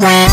Wow.